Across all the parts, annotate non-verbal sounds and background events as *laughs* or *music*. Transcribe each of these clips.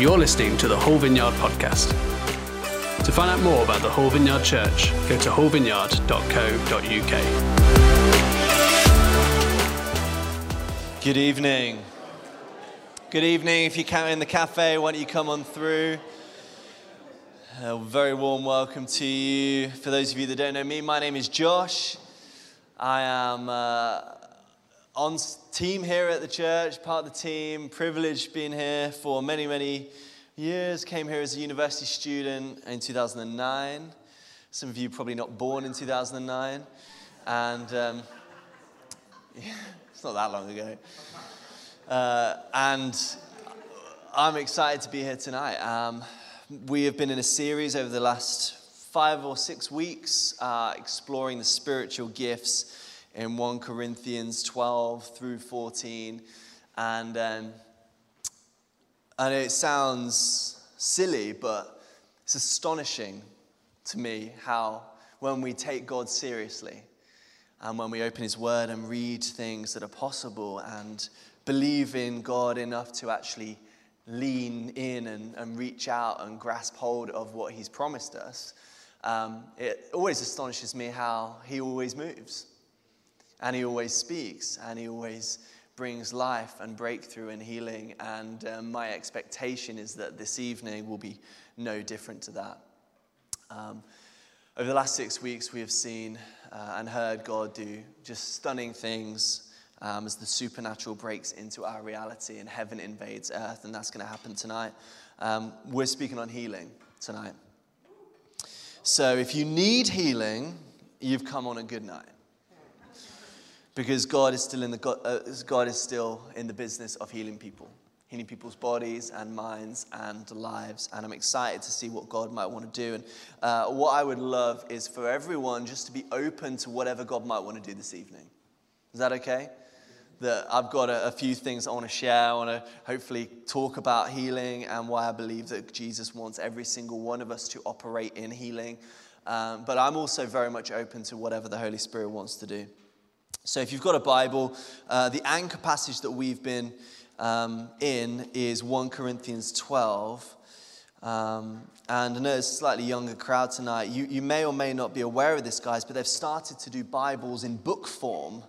You're listening to the Hull Vineyard podcast. To find out more about the Hull Vineyard Church, go to hullvineyard.co.uk. Good evening. Good evening. If you come in the cafe, why don't you come on through? A very warm welcome to you. For those of you that don't know me, my name is Josh. I am uh, on team here at the church, part of the team, privileged being here for many, many years. Came here as a university student in 2009. Some of you probably not born in 2009. And um, *laughs* yeah, it's not that long ago. Uh, and I'm excited to be here tonight. Um, we have been in a series over the last five or six weeks uh, exploring the spiritual gifts in 1 Corinthians 12 through 14. And, um, and it sounds silly, but it's astonishing to me how when we take God seriously and when we open His Word and read things that are possible and believe in God enough to actually lean in and, and reach out and grasp hold of what He's promised us, um, it always astonishes me how He always moves. And He always speaks. And He always brings life and breakthrough and healing. And um, my expectation is that this evening will be no different to that. Um, over the last six weeks, we have seen uh, and heard God do just stunning things um, as the supernatural breaks into our reality and heaven invades earth, and that's going to happen tonight. Um, we're speaking on healing tonight. So if you need healing, you've come on a good night. Because God is still in the God, uh, God is still in the business of healing people, healing people's bodies and minds and lives. And I'm excited to see what God might want to do. And uh, what I would love is for everyone just to be open to whatever God might want to do this evening. Is that okay? that I've got a, a, few things I want to share. I want to hopefully talk about healing and why I believe that Jesus wants every single one of us to operate in healing. Um, but I'm also very much open to whatever the Holy Spirit wants to do. So if you've got a Bible, uh, the anchor passage that we've been um, in is 1 Corinthians 12. Um, and I know it's a slightly younger crowd tonight. You, you may or may not be aware of this, guys, but they've started to do Bibles in book form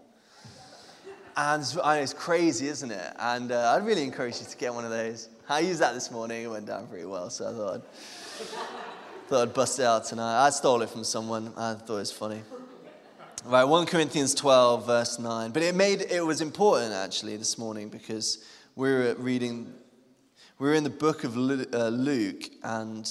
and it's crazy, isn't it? And uh, I'd really encourage you to get one of those. I used that this morning. It went down pretty well, so I thought I'd, *laughs* thought I'd bust it out tonight. I stole it from someone. I thought it was funny. Right, 1 Corinthians 12, verse 9. But it made it was important actually this morning because we were reading, we were in the book of uh, Luke, and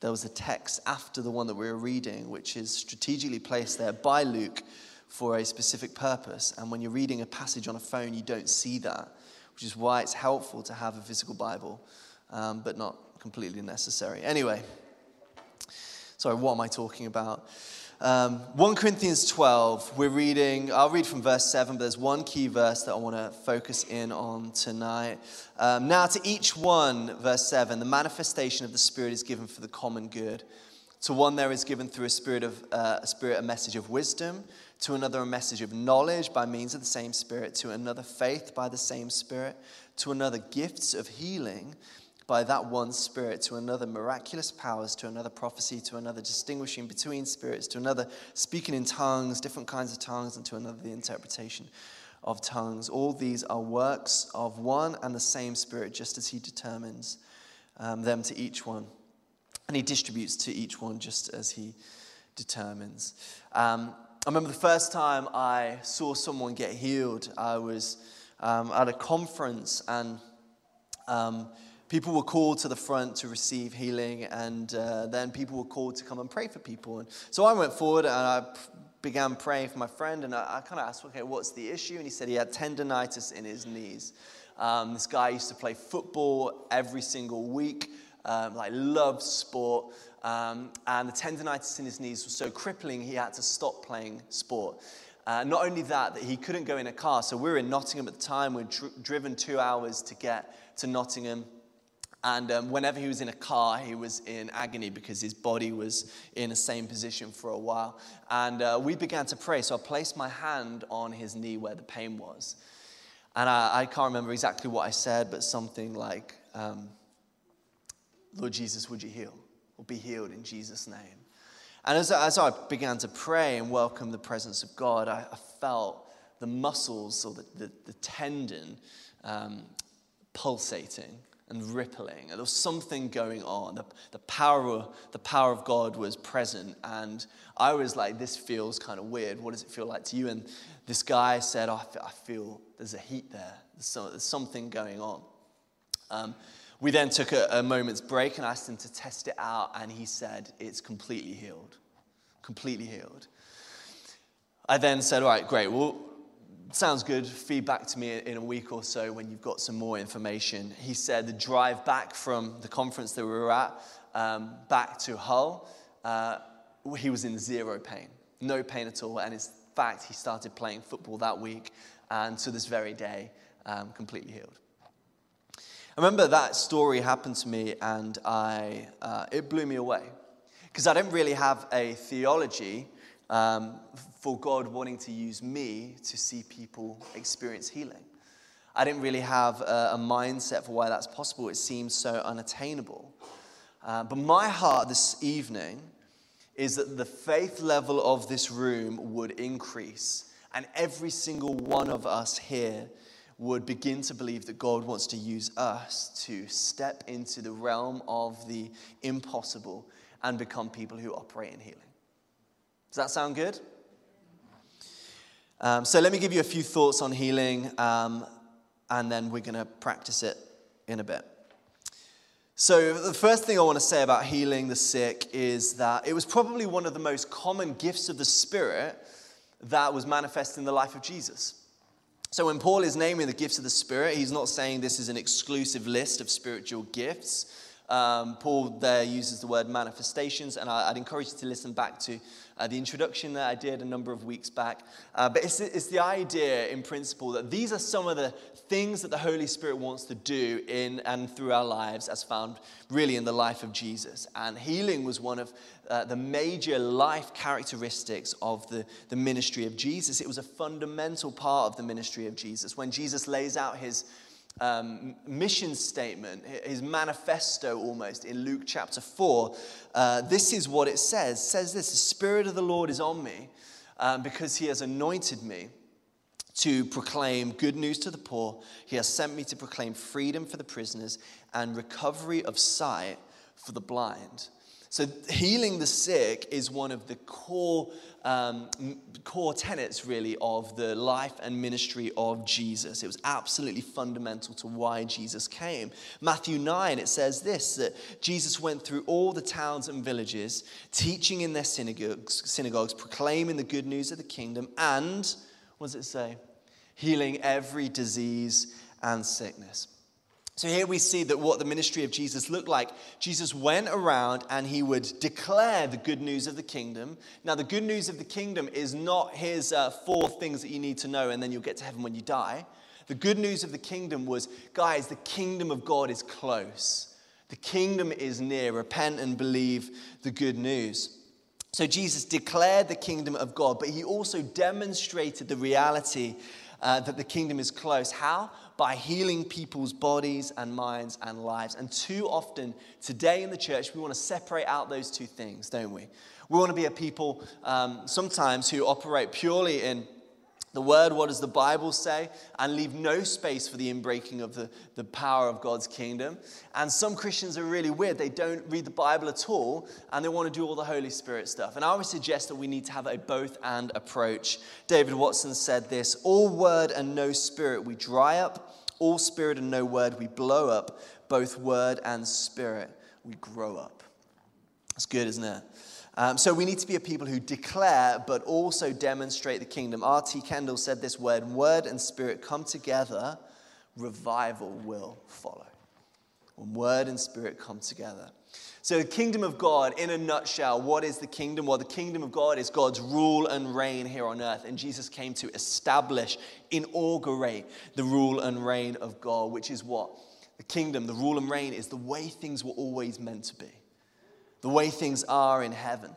there was a text after the one that we were reading, which is strategically placed there by Luke for a specific purpose. And when you're reading a passage on a phone, you don't see that, which is why it's helpful to have a physical Bible, um, but not completely necessary. Anyway, sorry, what am I talking about? Um, 1 Corinthians 12, we're reading, I'll read from verse 7, but there's one key verse that I want to focus in on tonight. Um, now, to each one, verse 7, the manifestation of the Spirit is given for the common good. To one, there is given through a spirit, of, uh, a spirit a message of wisdom to another a message of knowledge by means of the same Spirit, to another faith by the same Spirit, to another gifts of healing by that one Spirit, to another miraculous powers, to another prophecy, to another distinguishing between spirits, to another speaking in tongues, different kinds of tongues, and to another the interpretation of tongues. All these are works of one and the same Spirit, just as He determines um, them to each one. And He distributes to each one just as He determines. Um, I remember the first time I saw someone get healed. I was um, at a conference and um, people were called to the front to receive healing, and uh, then people were called to come and pray for people. And so I went forward and I began praying for my friend, and I, I kind of asked, okay, what's the issue? And he said he had tendonitis in his knees. Um, this guy used to play football every single week, um, like loved sport. Um, and the tendonitis in his knees was so crippling, he had to stop playing sport. Uh, not only that, that he couldn't go in a car. So we were in Nottingham at the time. We'd dr- driven two hours to get to Nottingham. And um, whenever he was in a car, he was in agony because his body was in the same position for a while. And uh, we began to pray. So I placed my hand on his knee where the pain was. And I, I can't remember exactly what I said, but something like, um, Lord Jesus, would you heal? Or be healed in Jesus' name. And as, as I began to pray and welcome the presence of God, I, I felt the muscles or the, the, the tendon um, pulsating and rippling. There was something going on. The, the, power, the power of God was present. And I was like, this feels kind of weird. What does it feel like to you? And this guy said, oh, I feel there's a heat there. There's, some, there's something going on. Um, we then took a, a moment's break and asked him to test it out. And he said, it's completely healed. Completely healed. I then said, all right, great. Well, sounds good. Feedback to me in a week or so when you've got some more information. He said the drive back from the conference that we were at um, back to Hull, uh, he was in zero pain, no pain at all. And in fact, he started playing football that week and to this very day, um, completely healed. I remember that story happened to me and I, uh, it blew me away because I didn't really have a theology um, for God wanting to use me to see people experience healing. I didn't really have a, a mindset for why that's possible. It seems so unattainable. Uh, but my heart this evening is that the faith level of this room would increase, and every single one of us here would begin to believe that God wants to use us to step into the realm of the impossible and become people who operate in healing. Does that sound good? Um, so let me give you a few thoughts on healing, um, and then we're going to practice it in a bit. So, the first thing I want to say about healing the sick is that it was probably one of the most common gifts of the Spirit that was manifest in the life of Jesus. So, when Paul is naming the gifts of the Spirit, he's not saying this is an exclusive list of spiritual gifts. Um, Paul there uses the word manifestations, and I, would encourage you to listen back to uh, the introduction that I did a number of weeks back. Uh, but it's, it's the idea, in principle, that these are some of the things that the Holy Spirit wants to do in and through our lives, as found really in the life of Jesus. And healing was one of uh, the major life characteristics of the, the ministry of Jesus. It was a fundamental part of the ministry of Jesus. When Jesus lays out his um, mission statement, his manifesto almost in Luke chapter 4, uh, this is what it says. It says this The Spirit of the Lord is on me um, because he has anointed me to proclaim good news to the poor. He has sent me to proclaim freedom for the prisoners and recovery of sight for the blind. So, healing the sick is one of the core um, core tenets, really, of the life and ministry of Jesus. It was absolutely fundamental to why Jesus came. Matthew 9, it says this that Jesus went through all the towns and villages, teaching in their synagogues, synagogues proclaiming the good news of the kingdom, and, what does it say? Healing every disease and sickness. So here we see that what the ministry of Jesus looked like. Jesus went around and he would declare the good news of the kingdom. Now, the good news of the kingdom is not his uh, four things that you need to know and then you'll get to heaven when you die. The good news of the kingdom was, guys, the kingdom of God is close. The kingdom is near. Repent and believe the good news. So Jesus declared the kingdom of God, but he also demonstrated the reality uh, that the kingdom is close. How? By healing people's bodies and minds and lives. And too often today in the church, we want to separate out those two things, don't we? We want to be a people um, sometimes who operate purely in the word, what does the Bible say, and leave no space for the inbreaking of the, the power of God's kingdom. And some Christians are really weird. They don't read the Bible at all, and they want to do all the Holy Spirit stuff. And I would suggest that we need to have a both and approach. David Watson said this All word and no spirit we dry up, all spirit and no word we blow up, both word and spirit we grow up. That's good, isn't it? Um, so we need to be a people who declare but also demonstrate the kingdom. R.T. Kendall said this word word and spirit come together, revival will follow. When word and spirit come together. So, the kingdom of God, in a nutshell, what is the kingdom? Well, the kingdom of God is God's rule and reign here on earth. And Jesus came to establish, inaugurate the rule and reign of God, which is what? The kingdom, the rule and reign is the way things were always meant to be the way things are in heaven.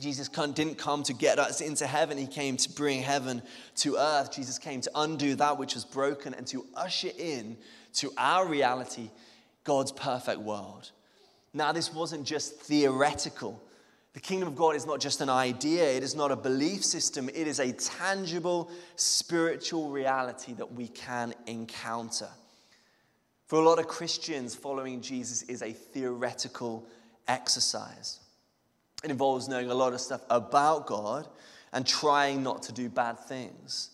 Jesus didn't come to get us into heaven, He came to bring heaven to earth. Jesus came to undo that which was broken and to usher in to our reality God's perfect world. Now, this wasn't just theoretical. The kingdom of God is not just an idea, it is not a belief system, it is a tangible spiritual reality that we can encounter. For a lot of Christians, following Jesus is a theoretical exercise. It involves knowing a lot of stuff about God and trying not to do bad things.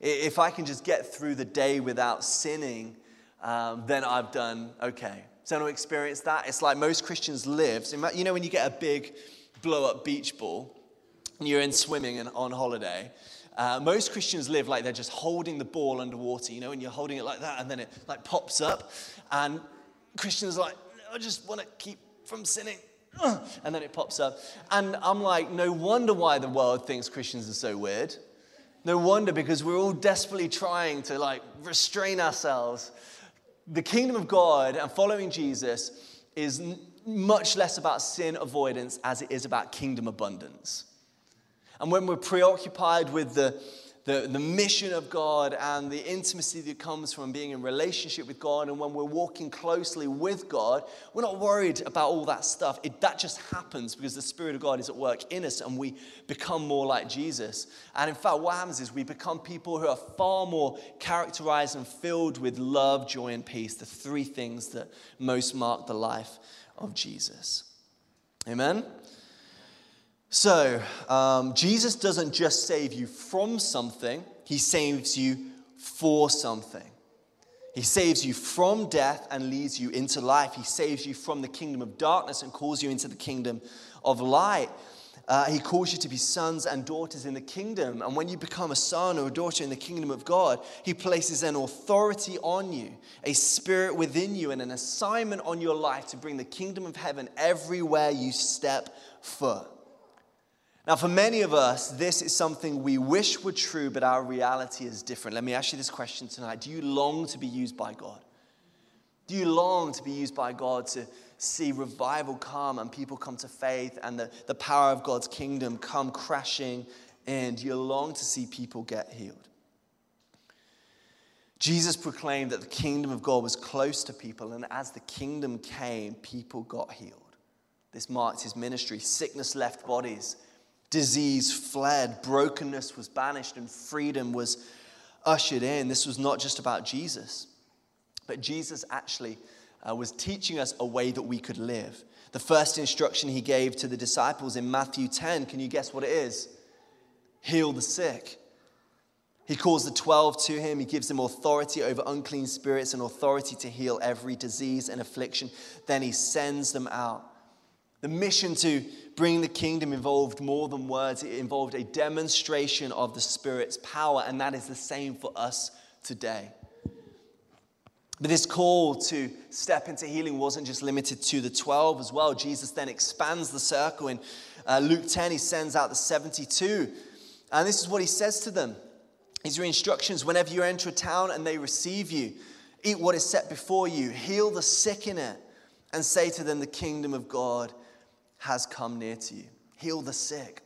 If I can just get through the day without sinning, um, then I've done okay. Does anyone experience that? It's like most Christians live. You know, when you get a big blow up beach ball and you're in swimming and on holiday, uh, most Christians live like they're just holding the ball underwater, you know, and you're holding it like that, and then it like pops up, and Christians like, I just want to keep from sinning, and then it pops up, and I'm like, no wonder why the world thinks Christians are so weird. No wonder because we're all desperately trying to like restrain ourselves. The kingdom of God and following Jesus is much less about sin avoidance as it is about kingdom abundance. And when we're preoccupied with the, the, the mission of God and the intimacy that comes from being in relationship with God, and when we're walking closely with God, we're not worried about all that stuff. It, that just happens because the Spirit of God is at work in us and we become more like Jesus. And in fact, what happens is we become people who are far more characterized and filled with love, joy, and peace, the three things that most mark the life of Jesus. Amen? So, um, Jesus doesn't just save you from something, he saves you for something. He saves you from death and leads you into life. He saves you from the kingdom of darkness and calls you into the kingdom of light. Uh, he calls you to be sons and daughters in the kingdom. And when you become a son or a daughter in the kingdom of God, He places an authority on you, a spirit within you, and an assignment on your life to bring the kingdom of heaven everywhere you step foot. Now, for many of us, this is something we wish were true, but our reality is different. Let me ask you this question tonight Do you long to be used by God? Do you long to be used by God to see revival come and people come to faith and the, the power of God's kingdom come crashing in? Do you long to see people get healed? Jesus proclaimed that the kingdom of God was close to people, and as the kingdom came, people got healed. This marked his ministry. Sickness left bodies disease fled, brokenness was banished, and freedom was ushered in. This was not just about Jesus, but Jesus actually uh, was teaching us a way that we could live. The first instruction he gave to the disciples in Matthew 10, can you guess what it is? Heal the sick. He calls the 12 to him. He gives them authority over unclean spirits and authority to heal every disease and affliction. Then he sends them out. The mission to bring the kingdom involved more than words, it involved a demonstration of the Spirit's power, and that is the same for us today. But this call to step into healing wasn't just limited to the 12 as well. Jesus then expands the circle. In uh, Luke 10, he sends out the 72. And this is what he says to them. These are instructions whenever you enter a town and they receive you, eat what is set before you, heal the sick in it, and say to them, The kingdom of God has come near to you. Heal the sick.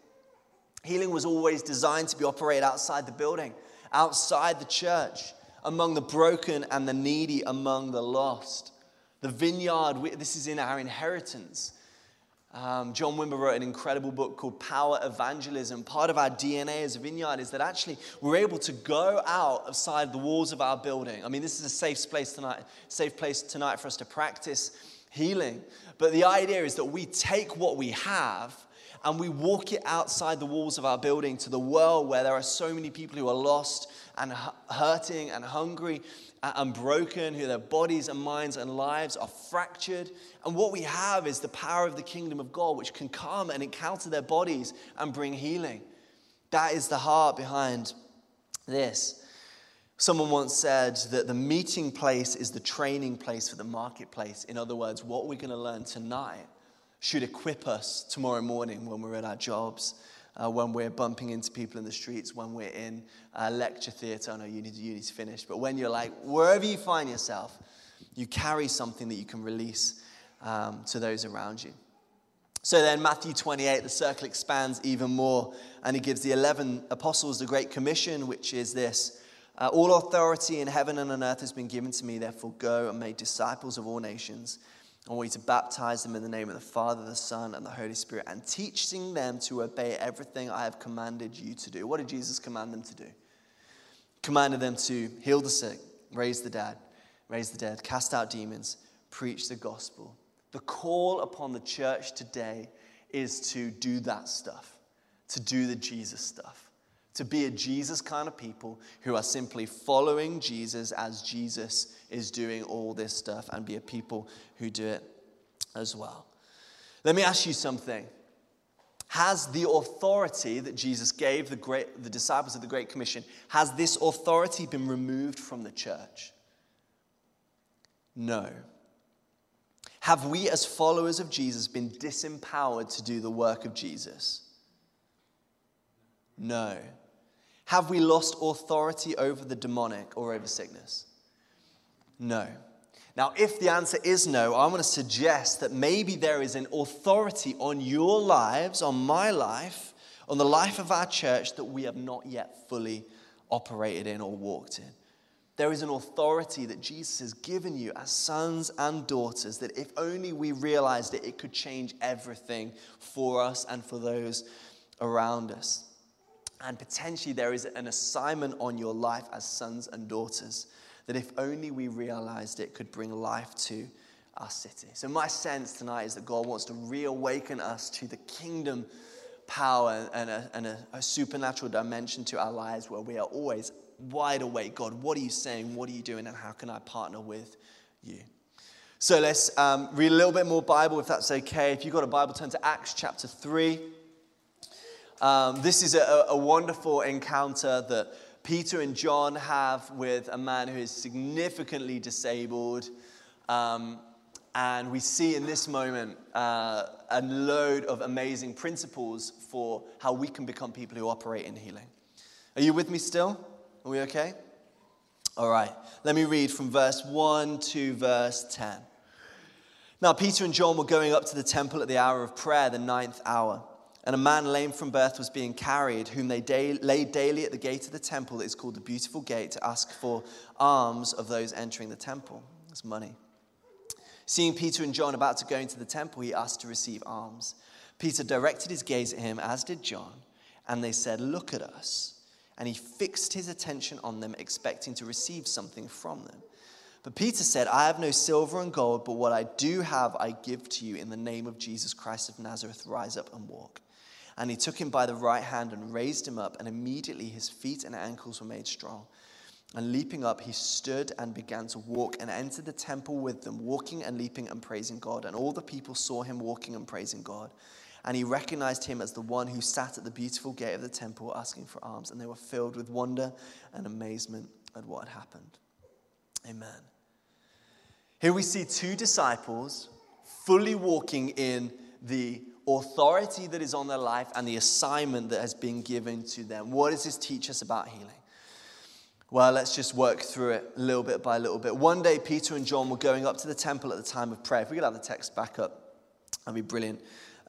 Healing was always designed to be operated outside the building, outside the church, among the broken and the needy, among the lost. The vineyard, this is in our inheritance. Um, John Wimber wrote an incredible book called Power Evangelism. Part of our DNA as a vineyard is that actually we're able to go out outside the walls of our building. I mean, this is a safe place tonight, safe place tonight for us to practice healing. But the idea is that we take what we have and we walk it outside the walls of our building to the world where there are so many people who are lost and hurting and hungry and broken, who their bodies and minds and lives are fractured. And what we have is the power of the kingdom of God, which can come and encounter their bodies and bring healing. That is the heart behind this. Someone once said that the meeting place is the training place for the marketplace. In other words, what we're going to learn tonight should equip us tomorrow morning when we're at our jobs, uh, when we're bumping into people in the streets, when we're in a lecture theatre. I know you need, you need to finish, but when you're like, wherever you find yourself, you carry something that you can release um, to those around you. So then, Matthew 28, the circle expands even more, and he gives the 11 apostles the Great Commission, which is this uh, all authority in heaven and on earth has been given to me, therefore go and make disciples of all nations, I want you to baptize them in the name of the Father, the Son, and the Holy Spirit, and teaching them to obey everything I have commanded you to do. What did Jesus command them to do? Commanded them to heal the sick, raise the dead, raise the dead, cast out demons, preach the gospel. The call upon the church today is to do that stuff, to do the Jesus stuff to be a Jesus kind of people who are simply following Jesus as Jesus is doing all this stuff and be a people who do it as well. Let me ask you something. Has the authority that Jesus gave the, great, the disciples of the Great Commission, has this authority been removed from the church? No. Have we, as followers of Jesus, been disempowered to do the work of Jesus? No. Have we lost authority over the demonic or over sickness? No. Now, if the answer is no, I want to suggest that maybe there is an authority on your lives, on my life, on the life of our church that we have not yet fully operated in or walked in. There is an authority that Jesus has given you as sons and daughters that if only we realized it, it could change everything for us and for those around us. And potentially there is an assignment on your life as sons and daughters that if only we realized it could bring life to our city. So, my sense tonight is that God wants to reawaken us to the kingdom power and, a, and a, a supernatural dimension to our lives where we are always wide awake. God, what are you saying? What are you doing? And how can I partner with you? So, let's um, read a little bit more Bible if that's okay. If you've got a Bible, turn to Acts chapter 3. Um, this is a, a wonderful encounter that Peter and John have with a man who is significantly disabled. Um, and we see in this moment uh, a load of amazing principles for how we can become people who operate in healing. Are you with me still? Are we okay? All right. Let me read from verse 1 to verse 10. Now, Peter and John were going up to the temple at the hour of prayer, the ninth hour. And a man lame from birth was being carried, whom they da- laid daily at the gate of the temple that is called the Beautiful Gate to ask for alms of those entering the temple. That's money. Seeing Peter and John about to go into the temple, he asked to receive alms. Peter directed his gaze at him, as did John, and they said, Look at us. And he fixed his attention on them, expecting to receive something from them. But Peter said, I have no silver and gold, but what I do have I give to you in the name of Jesus Christ of Nazareth. Rise up and walk. And he took him by the right hand and raised him up, and immediately his feet and ankles were made strong. And leaping up, he stood and began to walk and entered the temple with them, walking and leaping and praising God. And all the people saw him walking and praising God. And he recognized him as the one who sat at the beautiful gate of the temple asking for alms. And they were filled with wonder and amazement at what had happened. Amen. Here we see two disciples fully walking in the authority that is on their life and the assignment that has been given to them. What does this teach us about healing? Well, let's just work through it little bit by little bit. One day, Peter and John were going up to the temple at the time of prayer. If we could have the text back up, that'd be brilliant.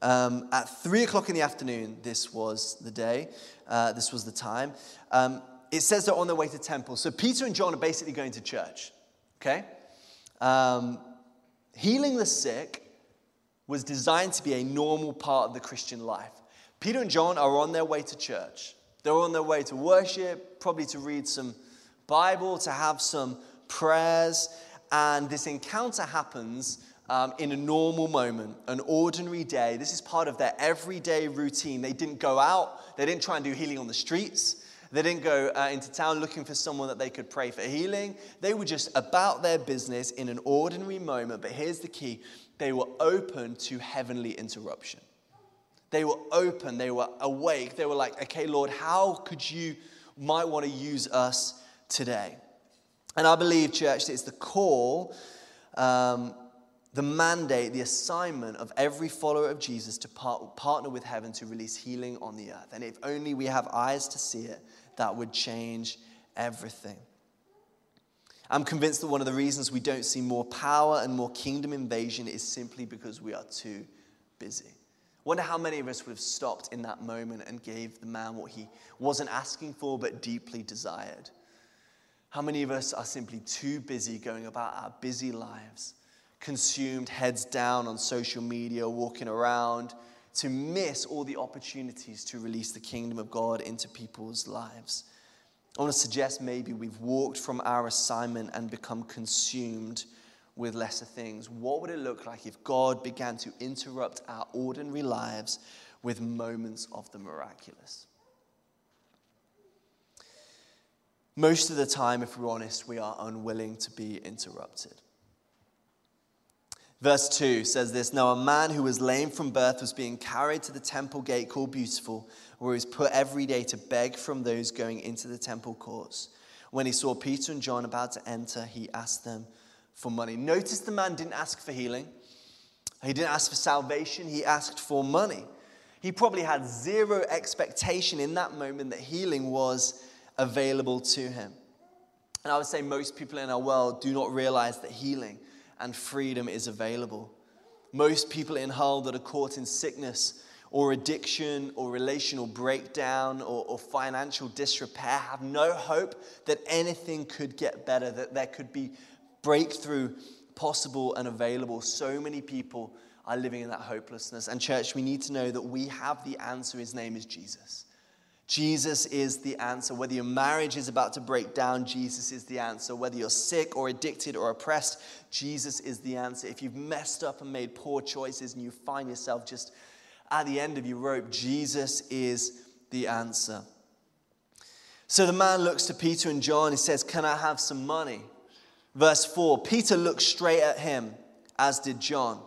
Um, at three o'clock in the afternoon, this was the day, uh, this was the time. Um, it says they're on their way to temple. So Peter and John are basically going to church, okay? Um, healing the sick was designed to be a normal part of the Christian life. Peter and John are on their way to church. They're on their way to worship, probably to read some Bible, to have some prayers. And this encounter happens um, in a normal moment, an ordinary day. This is part of their everyday routine. They didn't go out, they didn't try and do healing on the streets. They didn't go uh, into town looking for someone that they could pray for healing. They were just about their business in an ordinary moment. But here's the key they were open to heavenly interruption. They were open, they were awake. They were like, okay, Lord, how could you, might want to use us today? And I believe, church, it's the call, um, the mandate, the assignment of every follower of Jesus to part, partner with heaven to release healing on the earth. And if only we have eyes to see it, that would change everything. I'm convinced that one of the reasons we don't see more power and more kingdom invasion is simply because we are too busy. Wonder how many of us would have stopped in that moment and gave the man what he wasn't asking for but deeply desired. How many of us are simply too busy going about our busy lives, consumed, heads down on social media, walking around, to miss all the opportunities to release the kingdom of God into people's lives. I want to suggest maybe we've walked from our assignment and become consumed with lesser things. What would it look like if God began to interrupt our ordinary lives with moments of the miraculous? Most of the time, if we're honest, we are unwilling to be interrupted. Verse 2 says this Now, a man who was lame from birth was being carried to the temple gate called Beautiful, where he was put every day to beg from those going into the temple courts. When he saw Peter and John about to enter, he asked them for money. Notice the man didn't ask for healing, he didn't ask for salvation, he asked for money. He probably had zero expectation in that moment that healing was available to him. And I would say most people in our world do not realize that healing and freedom is available. Most people in Hull that are caught in sickness or addiction or relational breakdown or, or, financial disrepair have no hope that anything could get better, that there could be breakthrough possible and available. So many people are living in that hopelessness. And, church, we need to know that we have the answer. His name is Jesus. Jesus is the answer. Whether your marriage is about to break down, Jesus is the answer. Whether you're sick or addicted or oppressed, Jesus is the answer. If you've messed up and made poor choices and you find yourself just at the end of your rope, Jesus is the answer. So the man looks to Peter and John. He says, Can I have some money? Verse 4 Peter looked straight at him, as did John.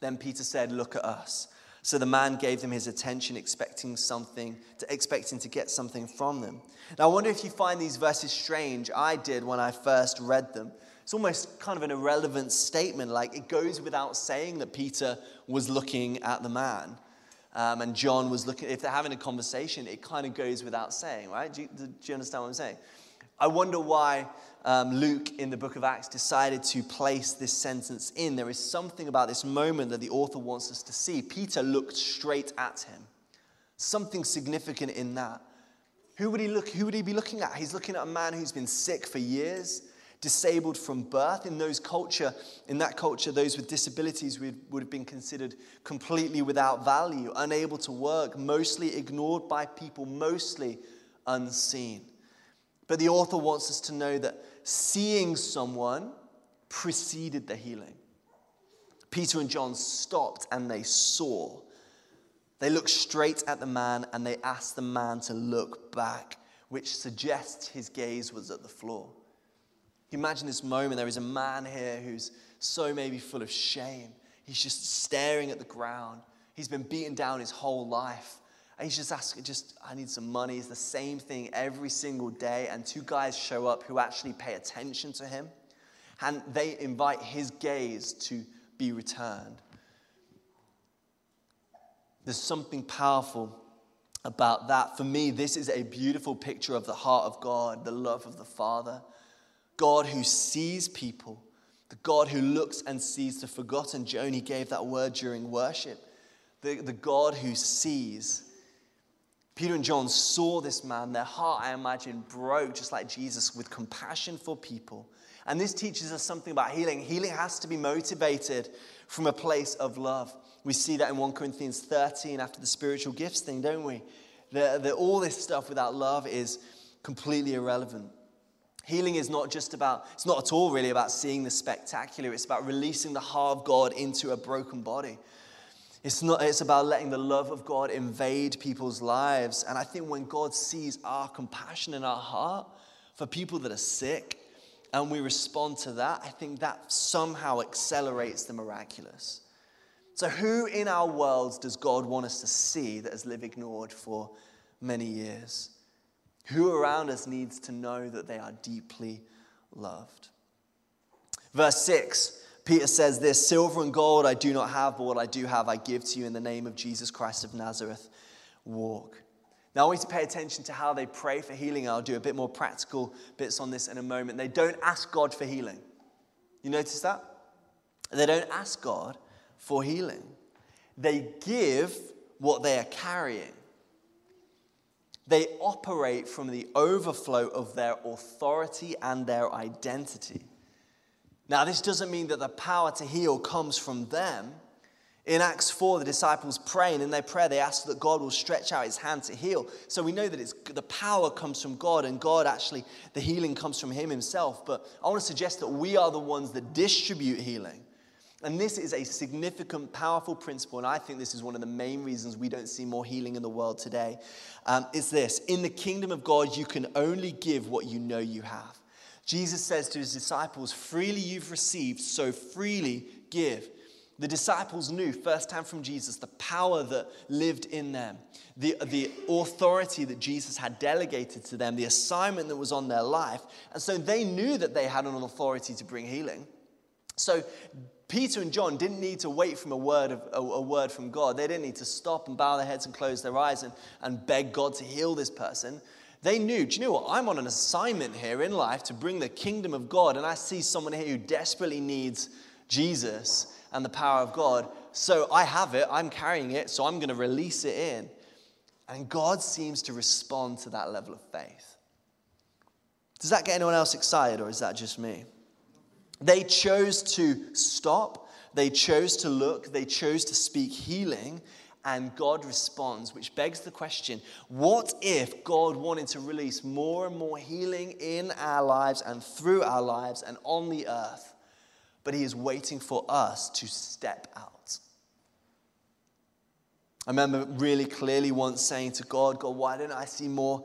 Then Peter said, Look at us. So the man gave them his attention, expecting something, to, expecting to get something from them. Now, I wonder if you find these verses strange. I did when I first read them. It's almost kind of an irrelevant statement, like it goes without saying that Peter was looking at the man. Um, and John was looking, if they're having a conversation, it kind of goes without saying, right? Do you, do you understand what I'm saying? I wonder why um, Luke in the book of Acts decided to place this sentence in. There is something about this moment that the author wants us to see. Peter looked straight at him. Something significant in that. Who would he look? Who would he be looking at? He's looking at a man who's been sick for years, disabled from birth. In those culture, in that culture, those with disabilities would, would have been considered completely without value, unable to work, mostly ignored by people, mostly unseen. But the author wants us to know that seeing someone preceded the healing. Peter and John stopped and they saw. They looked straight at the man and they asked the man to look back, which suggests his gaze was at the floor. Imagine this moment. There is a man here who's so maybe full of shame. He's just staring at the ground. He's been beaten down his whole life. And he's just asking, just, I need some money. It's the same thing every single day. And two guys show up who actually pay attention to him. And they invite his gaze to be returned. There's something powerful about that. For me, this is a beautiful picture of the heart of God, the love of the Father. God who sees people, the God who looks and sees the forgotten. Joni gave that word during worship. The, the God who sees Peter and John saw this man. Their heart, I imagine, broke just like Jesus with compassion for people. And this teaches us something about healing. Healing has to be motivated from a place of love. We see that in 1 Corinthians 13 after the spiritual gifts thing, don't we? That all this stuff without love is completely irrelevant. Healing is not just about, it's not at all really about seeing the spectacular. It's about releasing the heart of God into a broken body. It's, not, it's about letting the love of God invade people's lives. And I think when God sees our compassion in our heart for people that are sick, and we respond to that, I think that somehow accelerates the miraculous. So, who in our worlds does God want us to see that has lived ignored for many years? Who around us needs to know that they are deeply loved? Verse 6 Peter says this Silver and gold I do not have, but what I do have I give to you in the name of Jesus Christ of Nazareth. Walk. Now, I want you to pay attention to how they pray for healing. I'll do a bit more practical bits on this in a moment. They don't ask God for healing. You notice that? They don't ask God for healing. They give what they are carrying. They operate from the overflow of their authority and their identity. Now, this doesn't mean that the power to heal comes from them. In Acts 4, the disciples pray, and in their prayer, they ask that God will stretch out his hand to heal. So we know that it's, the power comes from God, and God actually, the healing comes from him himself. But I want to suggest that we are the ones that distribute healing. And this is a significant, powerful principle, and I think this is one of the main reasons we don't see more healing in the world today. Um, is this In the kingdom of God, you can only give what you know you have. Jesus says to his disciples, Freely you've received, so freely give. The disciples knew firsthand from Jesus the power that lived in them, the, the authority that Jesus had delegated to them, the assignment that was on their life. And so they knew that they had an authority to bring healing. So Peter and John didn't need to wait from a word, of, a, a, word from God. They didn't need to stop and bow their heads and close their eyes and, and beg God to heal this person. They knew, do you know what? I'm on an assignment here in life to bring the kingdom of God, and I see someone here who desperately needs Jesus and the power of God. So I have it, I'm carrying it, so I'm going to release it in. And God seems to respond to that level of faith. Does that get anyone else excited, or is that just me? They chose to stop, they chose to look, they chose to speak healing, and God responds, which begs the question what if God wanted to release more and more healing in our lives and through our lives and on the earth, but He is waiting for us to step out? I remember really clearly once saying to God, God, why don't I see more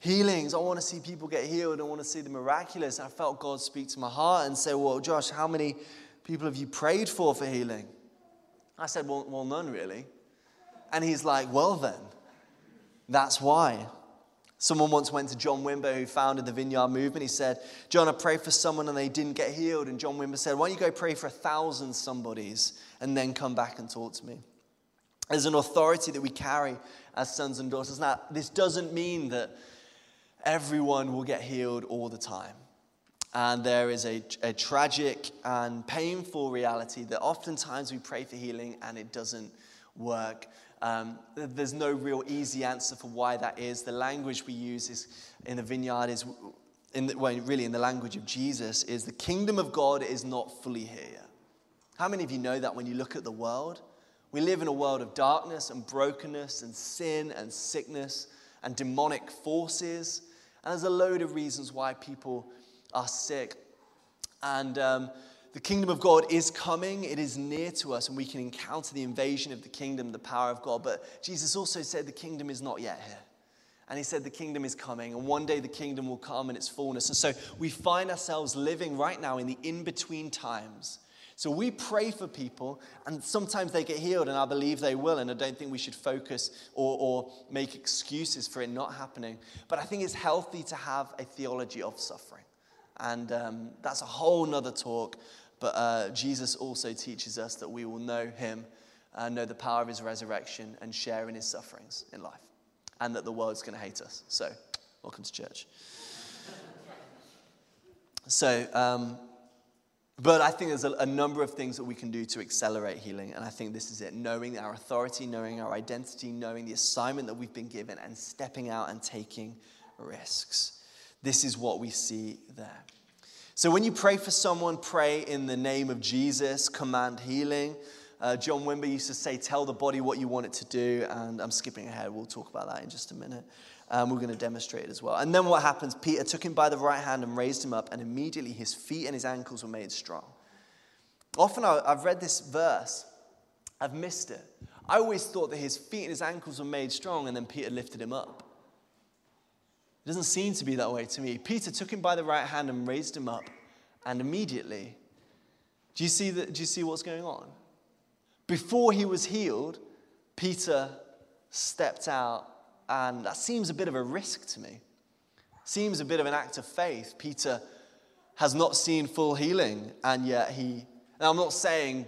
healings. I want to see people get healed. I want to see the miraculous. I felt God speak to my heart and say, Well, Josh, how many people have you prayed for for healing? I said, Well, well none really. And he's like, Well, then, that's why. Someone once went to John Wimber, who founded the Vineyard Movement. He said, John, I prayed for someone and they didn't get healed. And John Wimber said, Why don't you go pray for a thousand somebodies and then come back and talk to me? There's an authority that we carry as sons and daughters. Now, this doesn't mean that everyone will get healed all the time. And there is a, a tragic and painful reality that oftentimes we pray for healing and it doesn't work. Um, there's no real easy answer for why that is. The language we use is in the vineyard is, in the, well, really in the language of Jesus, is the kingdom of God is not fully here. How many of you know that when you look at the world? We live in a world of darkness and brokenness and sin and sickness and demonic forces. And there's a load of reasons why people are sick. And um, the kingdom of God is coming, it is near to us, and we can encounter the invasion of the kingdom, the power of God. But Jesus also said the kingdom is not yet here. And he said the kingdom is coming, and one day the kingdom will come in its fullness. And so we find ourselves living right now in the in between times so we pray for people, and sometimes they get healed, and I believe they will, and I don't think we should focus or, or make excuses for it not happening. But I think it's healthy to have a theology of suffering. And um, that's a whole nother talk. But uh, Jesus also teaches us that we will know him, uh, know the power of his resurrection, and share in his sufferings in life. And that the world's going to hate us. So, welcome to church. So, um, but I think there's a, a, number of things that we can do to accelerate healing. And I think this is it knowing our authority, knowing our identity, knowing the assignment that we've been given, and stepping out and taking risks. This is what we see there. So when you pray for someone, pray in the name of Jesus, command healing. Uh, John Wimber used to say, Tell the body what you want it to do. And I'm skipping ahead. We'll talk about that in just a minute. Um, we're going to demonstrate it as well. And then what happens? Peter took him by the right hand and raised him up, and immediately his feet and his ankles were made strong. Often I've read this verse, I've missed it. I always thought that his feet and his ankles were made strong, and then Peter lifted him up. It doesn't seem to be that way to me. Peter took him by the right hand and raised him up, and immediately, do you see, the, do you see what's going on? Before he was healed, Peter stepped out and that seems a bit of a risk to me. Seems a bit of an act of faith. Peter has not seen full healing, and yet he. Now, I'm not saying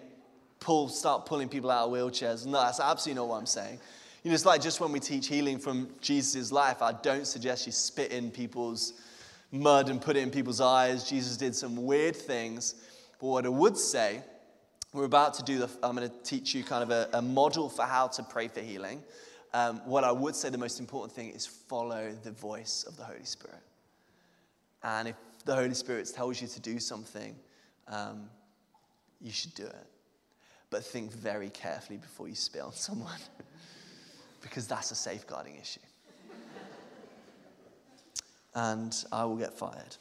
pull, start pulling people out of wheelchairs. No, that's absolutely not what I'm saying. You know, it's like just when we teach healing from Jesus' life, I don't suggest you spit in people's mud and put it in people's eyes. Jesus did some weird things. But what I would say, we're about to do the, I'm going to teach you kind of a, a model for how to pray for healing um, what I would say the most important thing is follow the voice of the Holy Spirit. And if the Holy Spirit tells you to do something, um, you should do it. But think very carefully before you spit on someone, *laughs* because that's a safeguarding issue. and I will get fired.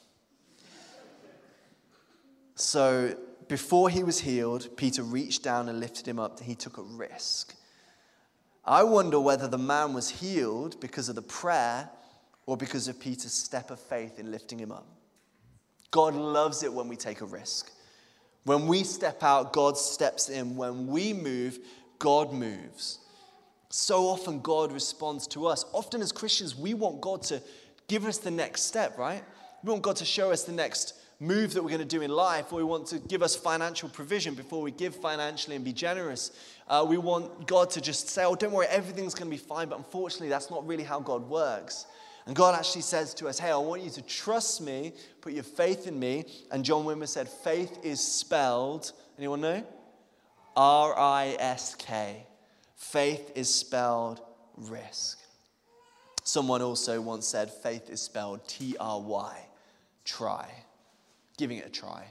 So before he was healed, Peter reached down and lifted him up. He took a risk. I wonder whether the man was healed because of the prayer or because of Peter's step of faith in lifting him up. God loves it when we take a risk. When we step out, God steps in. When we move, God moves. So often, God responds to us. Often, as Christians, we want God to give us the next step, right? We want God to show us the next move that we're going to do in life, we want to give us financial provision before we give financially and be generous. Uh, we want God to just say, oh, don't worry, everything's going to be fine. But unfortunately, that's not really how God works. And God actually says to us, hey, I want you to trust me, put your faith in me. And John Wimber said, faith is spelled, anyone know? R I S K. Faith is spelled risk. Someone also once said, faith is spelled T R Y, try giving it a try.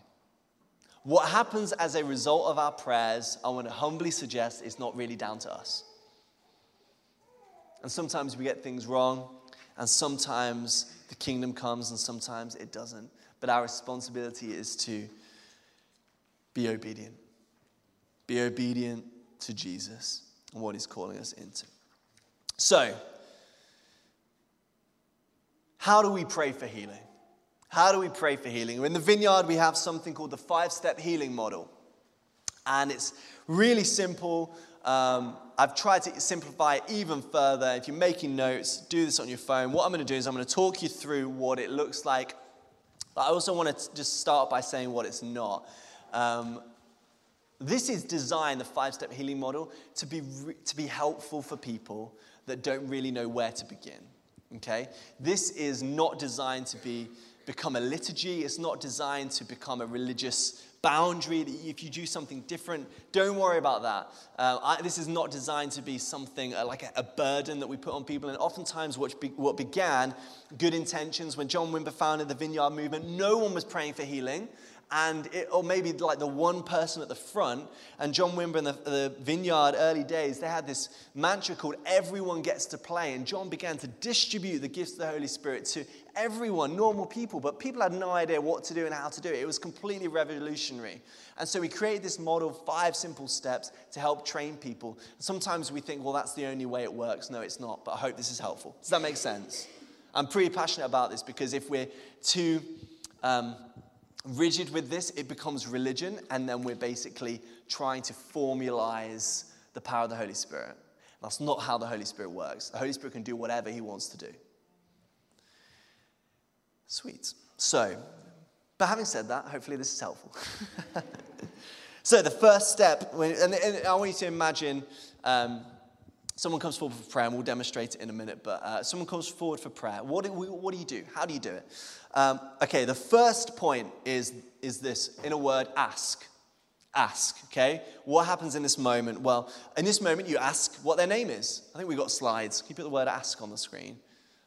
What happens as a result of our prayers, I want to humbly suggest, is not really down to us. And sometimes we get things wrong, and sometimes the kingdom comes, and sometimes it doesn't. But our responsibility is to be obedient. Be obedient to Jesus and what he's calling us into. So, how do we pray for healing? How do we pray for healing? In the vineyard, we have something called the five step healing model. And it's really simple. Um, I've tried to simplify it even further. If you're making notes, do this on your phone. What I'm going to do is I'm going to talk you through what it looks like. But I also want to just start by saying what it's not. Um, this is designed, the five step healing model, to be, re- to be helpful for people that don't really know where to begin. Okay? This is not designed to be become a liturgy. It's not designed to become a religious boundary. If you do something different, don't worry about that. Uh, I, this is not designed to be something uh, like a, a, burden that we put on people. And oftentimes, what, be, what began good intentions when John Wimber founded the Vineyard Movement, no one was praying for healing and it, or maybe like the one person at the front. And John Wimber in the, the, vineyard early days, they had this mantra called "Everyone gets to play." And John began to distribute the gifts of the Holy Spirit to everyone, normal people, but people had no idea what to do and how to do it. It was completely revolutionary. And so we created this model, five simple steps to help train people. Sometimes we think, well, that's the only way it works. No, it's not. But I hope this is helpful. Does that make sense? I'm pretty passionate about this because if we're too um, rigid with this, it becomes religion, and then we're basically trying to formalize the power of the Holy Spirit. That's not how the Holy Spirit works. The Holy Spirit can do whatever He wants to do. Sweet. So, but having said that, hopefully this is helpful. *laughs* so, the first step, and, I want you to imagine um, someone comes forward for prayer, and we'll demonstrate it in a minute, but uh, someone comes forward for prayer. What do, we, what do you do? How do you do it? Um, okay, the first point is, is this in a word, ask. Ask, okay? What happens in this moment? Well, in this moment, you ask what their name is. I think we've got slides. Can you put the word ask on the screen?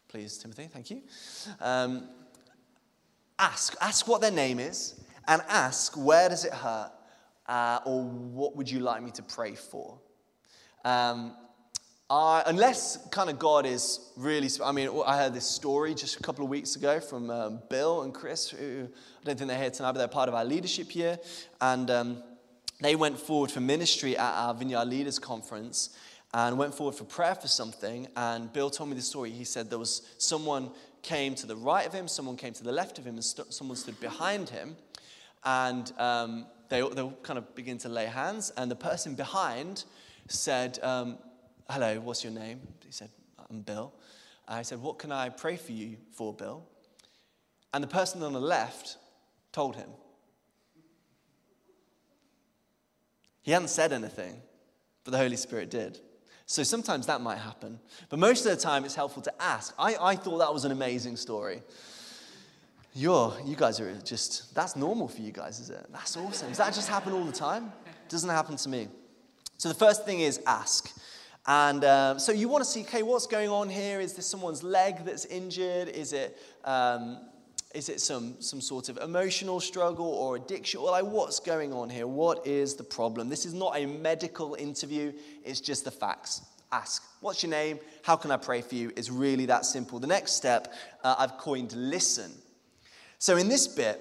Please, Timothy, thank you. Um, ask. Ask what their name is, and ask where does it hurt, uh, or what would you like me to pray for? Um, uh, unless kind of God is really, I mean, I heard this story just a couple of weeks ago from um, Bill and Chris, who I don't think they're here tonight, but they're part of our leadership here. And um, they went forward for ministry at our Vineyard Leaders Conference and went forward for prayer for something. And Bill told me the story. He said there was someone came to the right of him, someone came to the left of him, and st- someone stood behind him. And um, they, they kind of begin to lay hands. And the person behind said, um, Hello, what's your name? He said, I'm Bill. I said, What can I pray for you for, Bill? And the person on the left told him. He hadn't said anything, but the Holy Spirit did. So sometimes that might happen. But most of the time, it's helpful to ask. I, I thought that was an amazing story. You're, you guys are just, that's normal for you guys, is it? That's awesome. Does that just happen all the time? Doesn't happen to me. So the first thing is ask. And um, so you want to see, okay, what's going on here? Is this someone's leg that's injured? Is it, um, Is it some, some sort of emotional struggle or addiction? Or like, what's going on here? What is the problem? This is not a medical interview, it's just the facts. Ask, what's your name? How can I pray for you? It's really that simple. The next step uh, I've coined listen. So, in this bit,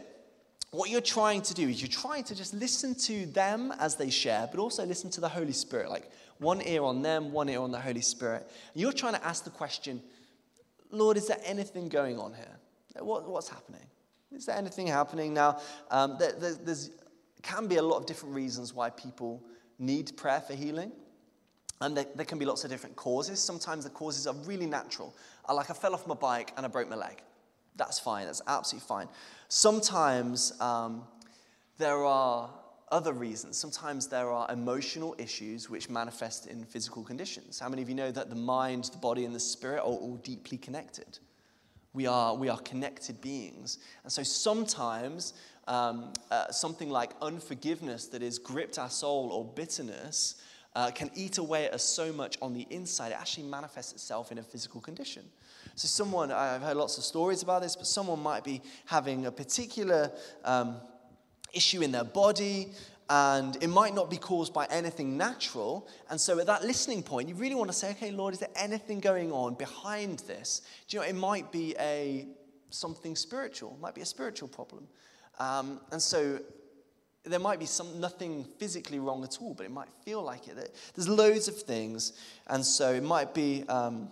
what you're trying to do is you're trying to just listen to them as they share, but also listen to the Holy Spirit. Like one ear on them, one ear on the Holy Spirit. And you're trying to ask the question, Lord, is there anything going on here? What, what's happening? Is there anything happening now? Um, there there's, can be a lot of different reasons why people need prayer for healing. And there, there, can be lots of different causes. Sometimes the causes are really natural. Like I fell off my bike and I broke my leg. That's fine. That's absolutely fine. Sometimes um, there are other reasons. Sometimes there are emotional issues which manifest in physical conditions. How many of you know that the mind, the body, and the spirit are all deeply connected? We are, we are connected beings. And so sometimes um, uh, something like unforgiveness that has gripped our soul or bitterness uh, can eat away at us so much on the inside, it actually manifests itself in a physical condition. So, someone, I've heard lots of stories about this, but someone might be having a particular um, issue in their body, and it might not be caused by anything natural. And so, at that listening point, you really want to say, okay, Lord, is there anything going on behind this? Do you know, it might be a something spiritual, it might be a spiritual problem. Um, and so, there might be some, nothing physically wrong at all, but it might feel like it. There's loads of things. And so, it might be. Um,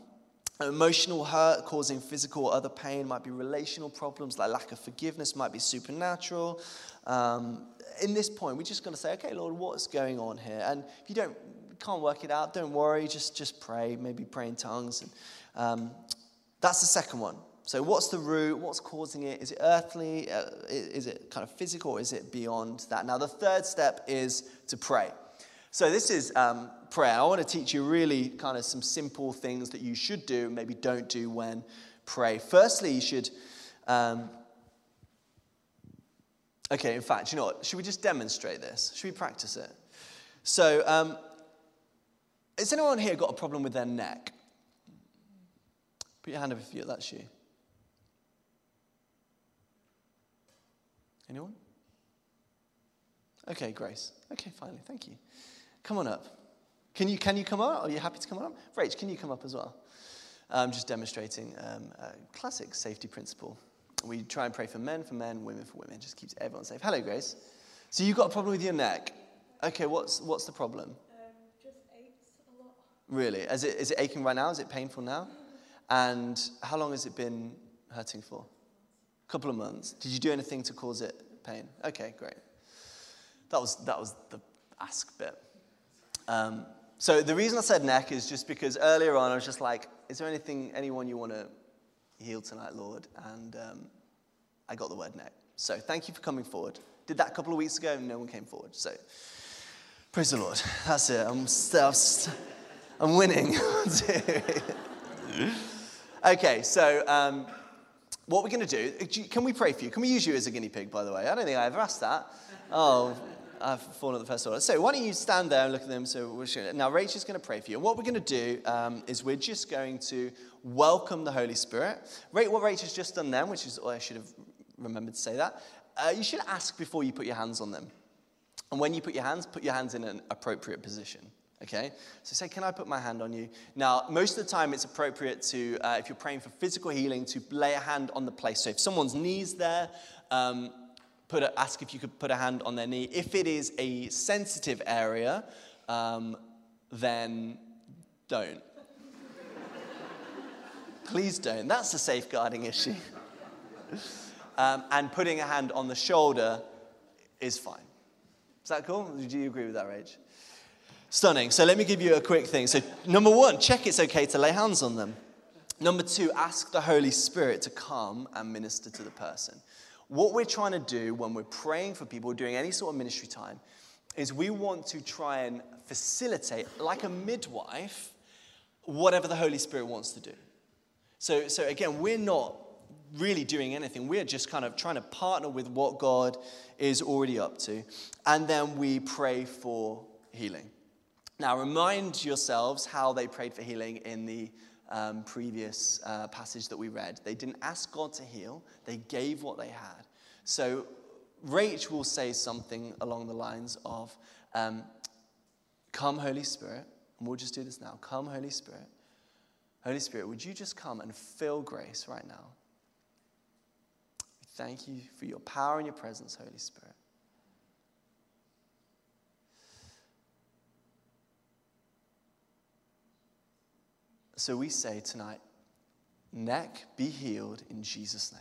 Emotional hurt causing physical or other pain might be relational problems like lack of forgiveness, might be supernatural. Um, in this point, we're just going to say, okay, Lord, what's going on here? And if you don't can't work it out, don't worry, just, just pray, maybe pray in tongues. And, um, that's the second one. So, what's the root? What's causing it? Is it earthly? Uh, is it kind of physical? Or is it beyond that? Now, the third step is to pray. So, this is um, prayer. I want to teach you really kind of some simple things that you should do, maybe don't do when pray. Firstly, you should. Um, okay, in fact, you know what? Should we just demonstrate this? Should we practice it? So, um, has anyone here got a problem with their neck? Put your hand up if you, that's you. Anyone? Okay, Grace. Okay, finally, thank you. Come on up. Can you, can you come up? Are you happy to come up? Rach, can you come up as well? I'm just demonstrating um, a classic safety principle. We try and pray for men for men, women for women. Just keeps everyone safe. Hello, Grace. So you've got a problem with your neck. Okay, what's, what's the problem? Um, just aches a lot. Really? Is it, is it aching right now? Is it painful now? And how long has it been hurting for? A couple of months. Did you do anything to cause it pain? Okay, great. That was, that was the ask bit. Um, so the reason I said neck is just because earlier on I was just like, is there anything, anyone you want to heal tonight, Lord? And um, I got the word neck. So thank you for coming forward. Did that a couple of weeks ago, and no one came forward. So praise the Lord. That's it. I'm, I'm winning. *laughs* okay, so um, what we're going to do, can we pray for you? Can we use you as a guinea pig, by the way? I don't think I ever asked that. Oh, I've fallen at the first order. So why don't you stand there and look at them? So we're sure. now Rachel's going to pray for you. And what we're going to do um, is we're just going to welcome the Holy Spirit. What Rachel's just done then, which is oh, I should have remembered to say that. Uh, you should ask before you put your hands on them. And when you put your hands, put your hands in an appropriate position. Okay? So say, Can I put my hand on you? Now, most of the time it's appropriate to, uh, if you're praying for physical healing, to lay a hand on the place. So if someone's knee's there, um, put a, ask if you could put a hand on their knee. If it is a sensitive area, um, then don't. Please don't. That's a safeguarding issue. Um, and putting a hand on the shoulder is fine. Is that cool? Do you agree with that, Rage? Stunning. So let me give you a quick thing. So, number one, check it's okay to lay hands on them. Number two, ask the Holy Spirit to come and minister to the person. What we're trying to do when we're praying for people, doing any sort of ministry time, is we want to try and facilitate, like a midwife, whatever the Holy Spirit wants to do. So, so again, we're not really doing anything. We're just kind of trying to partner with what God is already up to. And then we pray for healing. Now, remind yourselves how they prayed for healing in the um, previous uh, passage that we read. They didn't ask God to heal, they gave what they had. So, Rach will say something along the lines of, um, Come, Holy Spirit, and we'll just do this now. Come, Holy Spirit. Holy Spirit, would you just come and fill grace right now? Thank you for your power and your presence, Holy Spirit. So we say tonight, neck be healed in Jesus' name.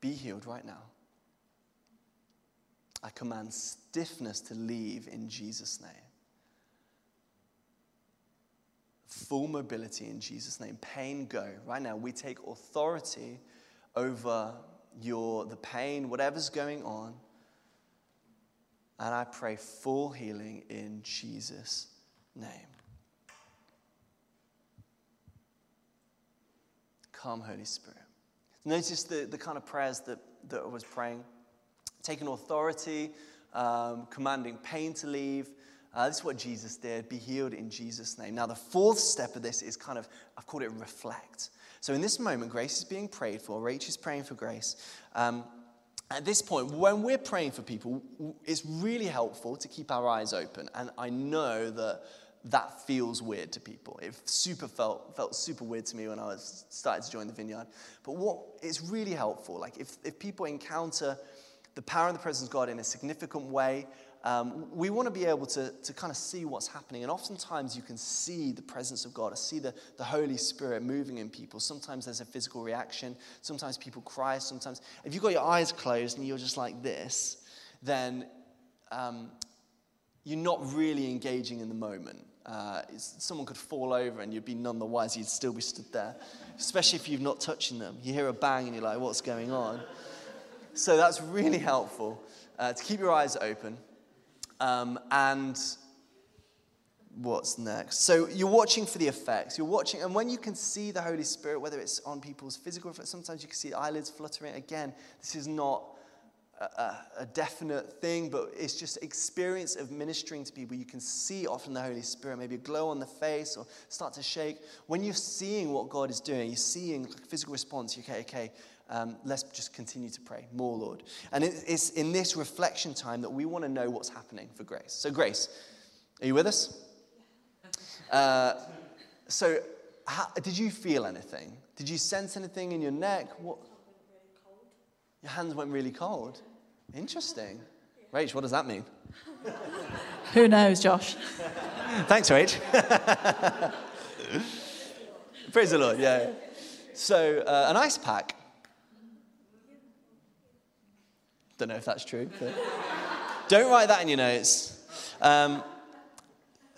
Be healed right now. I command stiffness to leave in Jesus' name. Full mobility in Jesus' name. Pain go. Right now, we take authority over your the pain, whatever's going on. And I pray full healing in Jesus' name. Come, Holy Spirit. Notice the, the kind of prayers that, that I was praying. Taking authority, um, commanding pain to leave. Uh, this is what Jesus did. Be healed in Jesus' name. Now, the fourth step of this is kind of, I've called it reflect. So, in this moment, Grace is being prayed for. Rach is praying for Grace. Um, at this point, when we're praying for people, it's really helpful to keep our eyes open. And I know that that feels weird to people. It super felt, felt super weird to me when I was started to join the vineyard. But what is really helpful, like if, if people encounter the power and the presence of God in a significant way, um, we want to be able to, to kind of see what's happening. And oftentimes you can see the presence of God, or see the, the Holy Spirit moving in people. Sometimes there's a physical reaction. Sometimes people cry. Sometimes, if you've got your eyes closed and you're just like this, then um, you're not really engaging in the moment. Uh, someone could fall over and you'd be none the wiser. You'd still be stood there, especially if you're not touching them. You hear a bang and you're like, what's going on? So that's really helpful uh, to keep your eyes open. Um, and what's next? So you're watching for the effects. You're watching, and when you can see the Holy Spirit, whether it's on people's physical, sometimes you can see eyelids fluttering. Again, this is not a, a, definite thing, but it's just experience of ministering to people. You can see often the Holy Spirit, maybe a glow on the face or start to shake. When you're seeing what God is doing, you're seeing physical response. Okay, okay, um, let's just continue to pray more, Lord. And it's in this reflection time that we want to know what's happening for Grace. So, Grace, are you with us? *laughs* Uh, so, how, did you feel anything? Did you sense anything in your neck? What? Your hands went really cold. Interesting. Rach, what does that mean? *laughs* Who knows, Josh? *laughs* Thanks, Rach. Praise the Lord, yeah. So, uh, an ice pack. Don't know if that's true. don't write that in your notes. Um,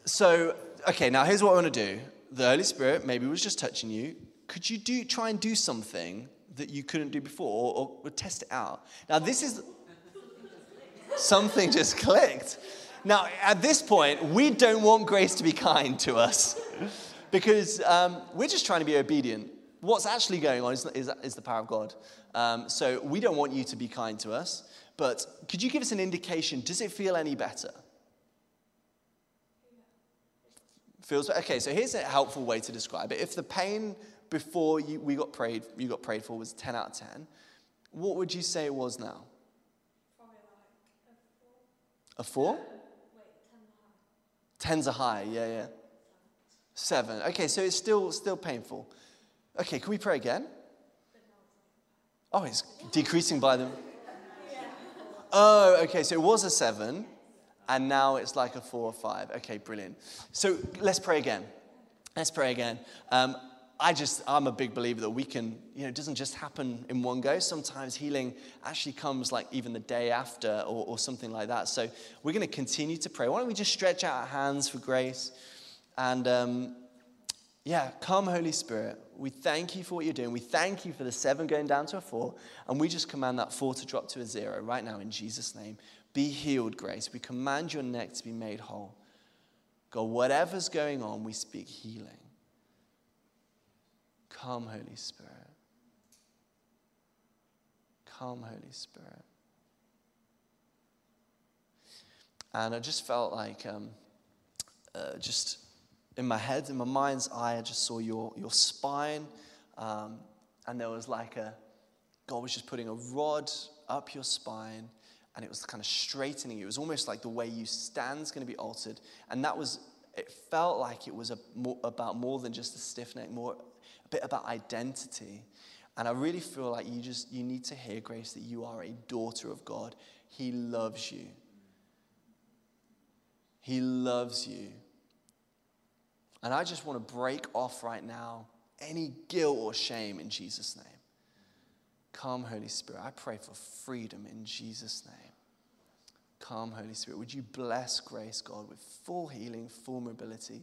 so, okay, now here's what I want to do. The Holy Spirit maybe was just touching you. Could you do try and do something that you couldn't do before or, or test it out. Now, this is something just clicked. Now, at this point, we don't want grace to be kind to us *laughs* because um, we're just trying to be obedient. What's actually going on is, is, is the power of God. Um, so we don't want you to be kind to us. But could you give us an indication? Does it feel any better? Feels okay. So here's a helpful way to describe it. If the pain before you, we got prayed, you got prayed for was 10 out of 10, what would you say it was now? a four. A four? Ten's a high, yeah, yeah. Seven. Okay, so it's still still painful. Okay, can we pray again? Oh, it's decreasing by them. *laughs* Oh, okay, so it was a seven, and now it's like a four or five. Okay, brilliant. So let's pray again. Let's pray again. Um, I just, I'm a big believer that we can, you know, it doesn't just happen in one go. Sometimes healing actually comes like even the day after or, or something like that. So we're going to continue to pray. Why don't we just stretch out our hands for grace? And um, yeah, come, Holy Spirit. We thank you for what you're doing. We thank you for the seven going down to a four. And we just command that four to drop to a zero right now in Jesus' name. Be healed, grace. We command your neck to be made whole. God, whatever's going on, we speak healing. Come, Holy Spirit. Come, Holy Spirit. And I just felt like um, uh, just in my head, in my mind's eye, I just saw your, your spine. Um, and there was like a, God was just putting a rod up your spine and it was kind of straightening you. It was almost like the way you stand is going to be altered. And that was, it felt like it was a, more, about more than just a stiff neck, more a bit about identity. And I really feel like you just, you need to hear, Grace, that you are a daughter of God. He loves you. He loves you. And I just want to break off right now any guilt or shame in Jesus' name. Come, Holy Spirit. I pray for freedom in Jesus' name. Come, Holy Spirit. Would you bless Grace, God, with full healing, full mobility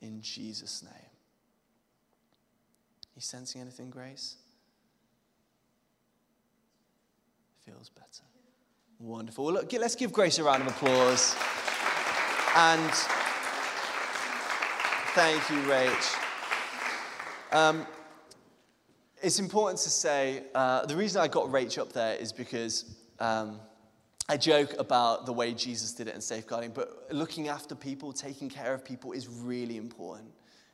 in Jesus' name? You sensing anything, Grace? Feels better. Wonderful. Well, look, let's give Grace a round of applause. And thank you, Rach. Um, it's important to say uh, the reason I got Rach up there is because um, I joke about the way Jesus did it in safeguarding, but looking after people, taking care of people is really important.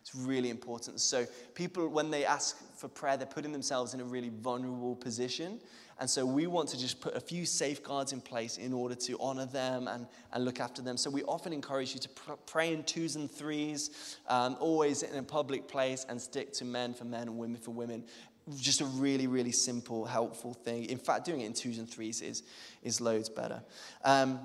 It's really important. So, people, when they ask for prayer, they're putting themselves in a really vulnerable position. And so, we want to just put a few safeguards in place in order to honor them and, and look after them. So, we often encourage you to pr- pray in twos and threes, um, always in a public place, and stick to men for men and women for women just a really, really simple, helpful thing. In fact, doing it in twos and threes is, is loads better. Um,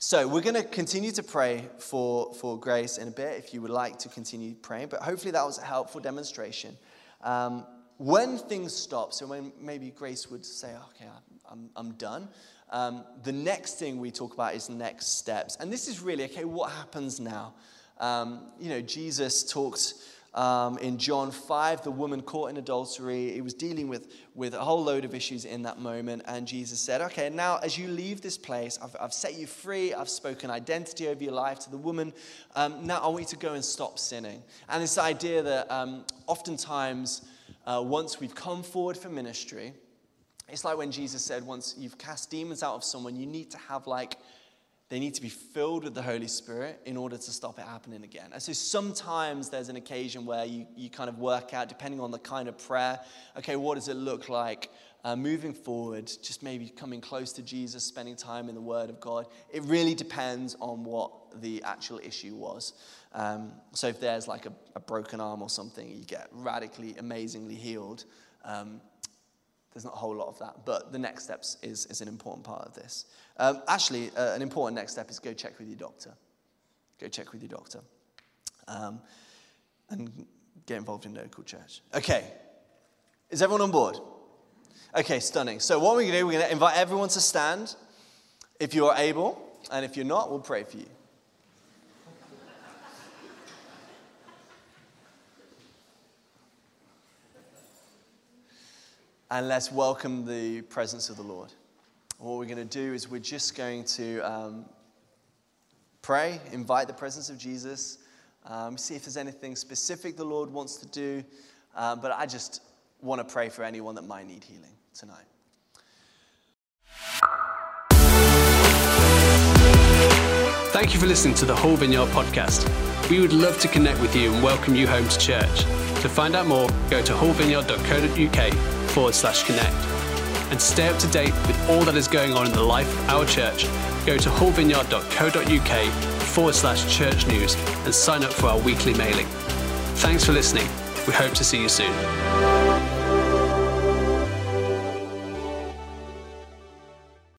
so we're going to continue to pray for, for grace in a bit if you would like to continue praying, but hopefully that was a helpful demonstration. Um, when things stop, so when maybe Grace would say, okay, I'm, I'm done, um, the next thing we talk about is next steps. And this is really, okay, what happens now? Um, you know, Jesus talked um, in John 5, the woman caught in adultery. He was dealing with, with a whole load of issues in that moment. And Jesus said, Okay, now as you leave this place, I've, I've set you free. I've spoken identity over your life to the woman. Um, now I want you to go and stop sinning. And this idea that um, oftentimes, uh, once we've come forward for ministry, it's like when Jesus said, once you've cast demons out of someone, you need to have like they need to be filled with the Holy Spirit in order to stop it happening again. And so sometimes there's an occasion where you, you kind of work out, depending on the kind of prayer, okay, what does it look like uh, moving forward, just maybe coming close to Jesus, spending time in the Word of God. It really depends on what the actual issue was. Um, so if there's like a, a, broken arm or something, you get radically, amazingly healed. Um, there's not a whole lot of that, but the next steps is, is an important part of this. Um, actually, uh, an important next step is go check with your doctor. Go check with your doctor. Um, and get involved in local church. Okay, is everyone on board? Okay, stunning. So, what we're going to do, we're going to invite everyone to stand if you are able, and if you're not, we'll pray for you. And let's welcome the presence of the Lord. What we're going to do is we're just going to um, pray, invite the presence of Jesus, um, see if there's anything specific the Lord wants to do. Um, but I just want to pray for anyone that might need healing tonight. Thank you for listening to the Hull Vineyard podcast. We would love to connect with you and welcome you home to church. To find out more, go to hullvineyard.co.uk forward slash connect. And stay up to date with all that is going on in the life of our church, go to hullvineyard.co.uk forward slash church news and sign up for our weekly mailing. Thanks for listening. We hope to see you soon.